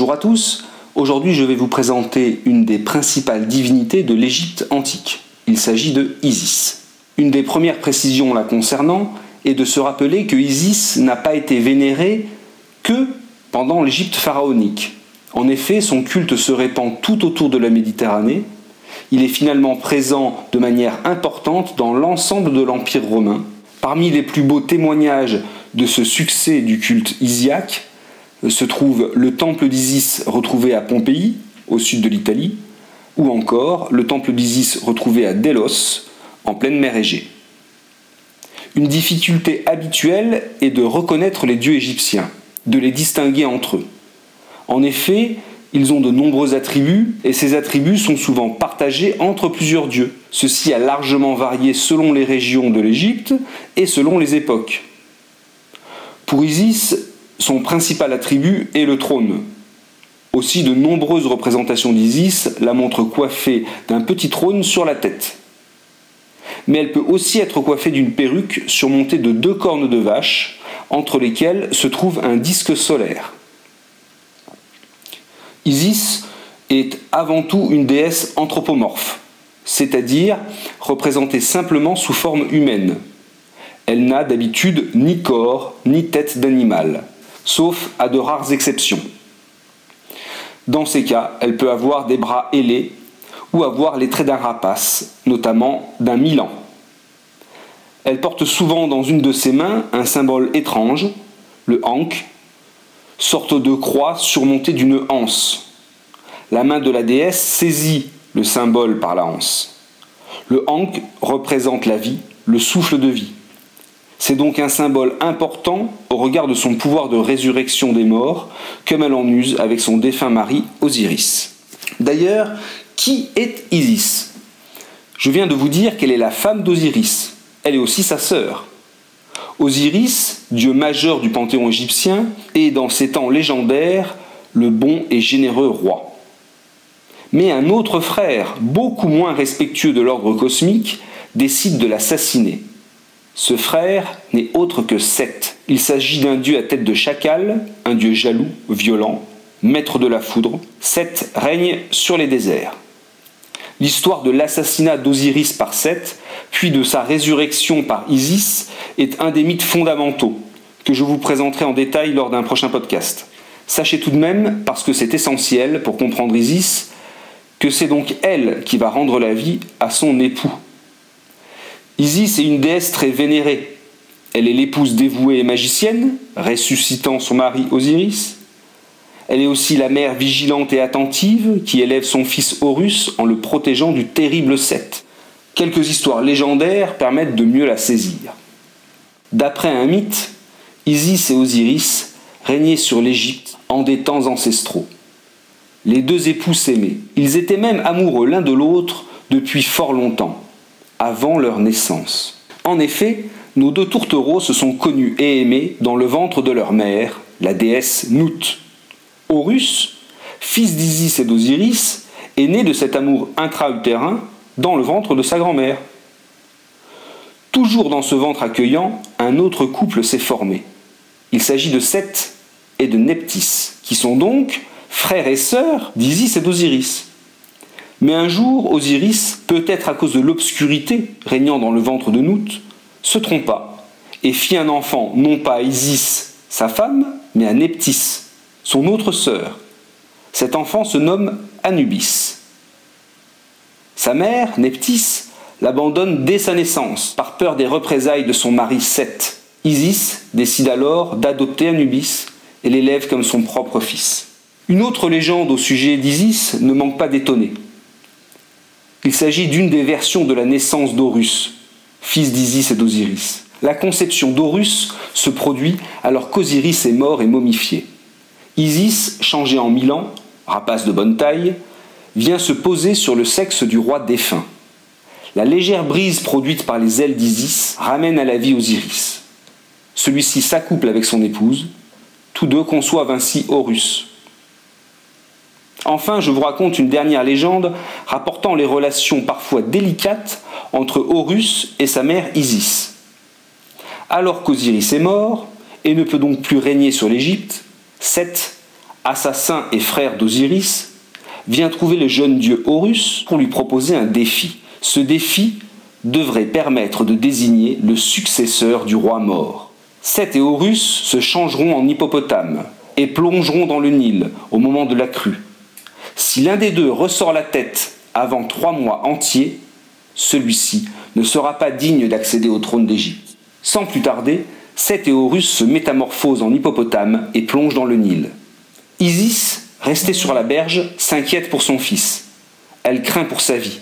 Bonjour à tous, aujourd'hui je vais vous présenter une des principales divinités de l'Égypte antique. Il s'agit de Isis. Une des premières précisions la concernant est de se rappeler que Isis n'a pas été vénérée que pendant l'Égypte pharaonique. En effet, son culte se répand tout autour de la Méditerranée. Il est finalement présent de manière importante dans l'ensemble de l'Empire romain. Parmi les plus beaux témoignages de ce succès du culte isiaque se trouve le temple d'Isis retrouvé à Pompéi, au sud de l'Italie, ou encore le temple d'Isis retrouvé à Délos, en pleine mer Égée. Une difficulté habituelle est de reconnaître les dieux égyptiens, de les distinguer entre eux. En effet, ils ont de nombreux attributs et ces attributs sont souvent partagés entre plusieurs dieux. Ceci a largement varié selon les régions de l'Égypte et selon les époques. Pour Isis, son principal attribut est le trône. Aussi, de nombreuses représentations d'Isis la montrent coiffée d'un petit trône sur la tête. Mais elle peut aussi être coiffée d'une perruque surmontée de deux cornes de vache, entre lesquelles se trouve un disque solaire. Isis est avant tout une déesse anthropomorphe, c'est-à-dire représentée simplement sous forme humaine. Elle n'a d'habitude ni corps ni tête d'animal sauf à de rares exceptions. Dans ces cas, elle peut avoir des bras ailés ou avoir les traits d'un rapace, notamment d'un milan. Elle porte souvent dans une de ses mains un symbole étrange, le ankh, sorte de croix surmontée d'une anse. La main de la déesse saisit le symbole par la anse. Le ankh représente la vie, le souffle de vie. C'est donc un symbole important au regard de son pouvoir de résurrection des morts, comme elle en use avec son défunt mari Osiris. D'ailleurs, qui est Isis? Je viens de vous dire qu'elle est la femme d'Osiris. Elle est aussi sa sœur. Osiris, dieu majeur du panthéon égyptien, est dans ces temps légendaires le bon et généreux roi. Mais un autre frère, beaucoup moins respectueux de l'ordre cosmique, décide de l'assassiner. Ce frère n'est autre que Seth. Il s'agit d'un dieu à tête de chacal, un dieu jaloux, violent, maître de la foudre. Seth règne sur les déserts. L'histoire de l'assassinat d'Osiris par Seth, puis de sa résurrection par Isis, est un des mythes fondamentaux que je vous présenterai en détail lors d'un prochain podcast. Sachez tout de même, parce que c'est essentiel pour comprendre Isis, que c'est donc elle qui va rendre la vie à son époux, Isis est une déesse très vénérée. Elle est l'épouse dévouée et magicienne, ressuscitant son mari Osiris. Elle est aussi la mère vigilante et attentive qui élève son fils Horus en le protégeant du terrible Seth. Quelques histoires légendaires permettent de mieux la saisir. D'après un mythe, Isis et Osiris régnaient sur l'Égypte en des temps ancestraux. Les deux époux s'aimaient. Ils étaient même amoureux l'un de l'autre depuis fort longtemps avant leur naissance. En effet, nos deux tourtereaux se sont connus et aimés dans le ventre de leur mère, la déesse Nout. Horus, fils d'Isis et d'Osiris, est né de cet amour intra-utérin dans le ventre de sa grand-mère. Toujours dans ce ventre accueillant, un autre couple s'est formé. Il s'agit de Seth et de Neptis, qui sont donc frères et sœurs d'Isis et d'Osiris. Mais un jour, Osiris, peut-être à cause de l'obscurité régnant dans le ventre de Nout, se trompa et fit un enfant non pas à Isis, sa femme, mais à Neptis, son autre sœur. Cet enfant se nomme Anubis. Sa mère, Neptis, l'abandonne dès sa naissance, par peur des représailles de son mari Seth. Isis décide alors d'adopter Anubis et l'élève comme son propre fils. Une autre légende au sujet d'Isis ne manque pas d'étonner. Il s'agit d'une des versions de la naissance d'Horus, fils d'Isis et d'Osiris. La conception d'Horus se produit alors qu'Osiris est mort et momifié. Isis, changé en Milan, rapace de bonne taille, vient se poser sur le sexe du roi défunt. La légère brise produite par les ailes d'Isis ramène à la vie Osiris. Celui-ci s'accouple avec son épouse. Tous deux conçoivent ainsi Horus, Enfin, je vous raconte une dernière légende rapportant les relations parfois délicates entre Horus et sa mère Isis. Alors qu'Osiris est mort et ne peut donc plus régner sur l'Égypte, Seth assassin et frère d'Osiris, vient trouver le jeune dieu Horus pour lui proposer un défi. Ce défi devrait permettre de désigner le successeur du roi mort. Seth et Horus se changeront en hippopotame et plongeront dans le Nil au moment de la crue. Si l'un des deux ressort la tête avant trois mois entiers, celui-ci ne sera pas digne d'accéder au trône d'Égypte. Sans plus tarder, Seth et Horus se métamorphosent en hippopotame et plongent dans le Nil. Isis, restée sur la berge, s'inquiète pour son fils. Elle craint pour sa vie.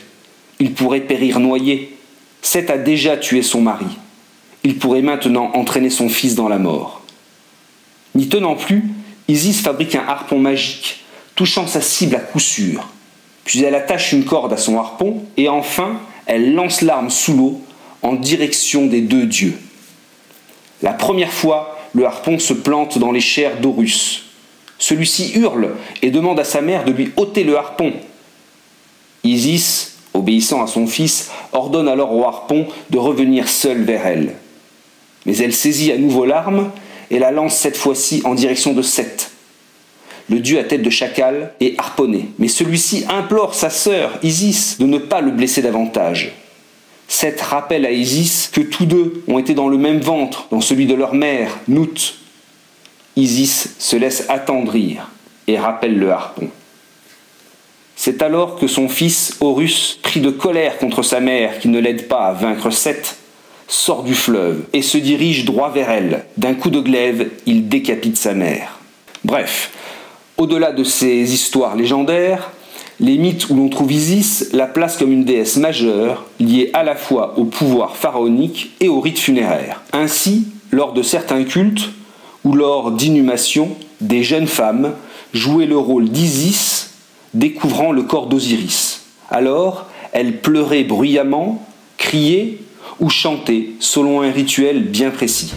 Il pourrait périr noyé. Seth a déjà tué son mari. Il pourrait maintenant entraîner son fils dans la mort. N'y tenant plus, Isis fabrique un harpon magique, touchant sa cible à coup sûr. Puis elle attache une corde à son harpon et enfin elle lance l'arme sous l'eau en direction des deux dieux. La première fois, le harpon se plante dans les chairs d'Horus. Celui-ci hurle et demande à sa mère de lui ôter le harpon. Isis, obéissant à son fils, ordonne alors au harpon de revenir seul vers elle. Mais elle saisit à nouveau l'arme et la lance cette fois-ci en direction de Seth. Le dieu à tête de chacal est harponné, mais celui-ci implore sa sœur, Isis, de ne pas le blesser davantage. Seth rappelle à Isis que tous deux ont été dans le même ventre, dans celui de leur mère, Nout. Isis se laisse attendrir et rappelle le harpon. C'est alors que son fils Horus, pris de colère contre sa mère qui ne l'aide pas à vaincre Seth, sort du fleuve et se dirige droit vers elle. D'un coup de glaive, il décapite sa mère. Bref, au-delà de ces histoires légendaires, les mythes où l'on trouve Isis la placent comme une déesse majeure, liée à la fois au pouvoir pharaonique et au rite funéraire. Ainsi, lors de certains cultes, ou lors d'inhumations, des jeunes femmes jouaient le rôle d'Isis, découvrant le corps d'Osiris. Alors, elles pleuraient bruyamment, criaient ou chantaient selon un rituel bien précis.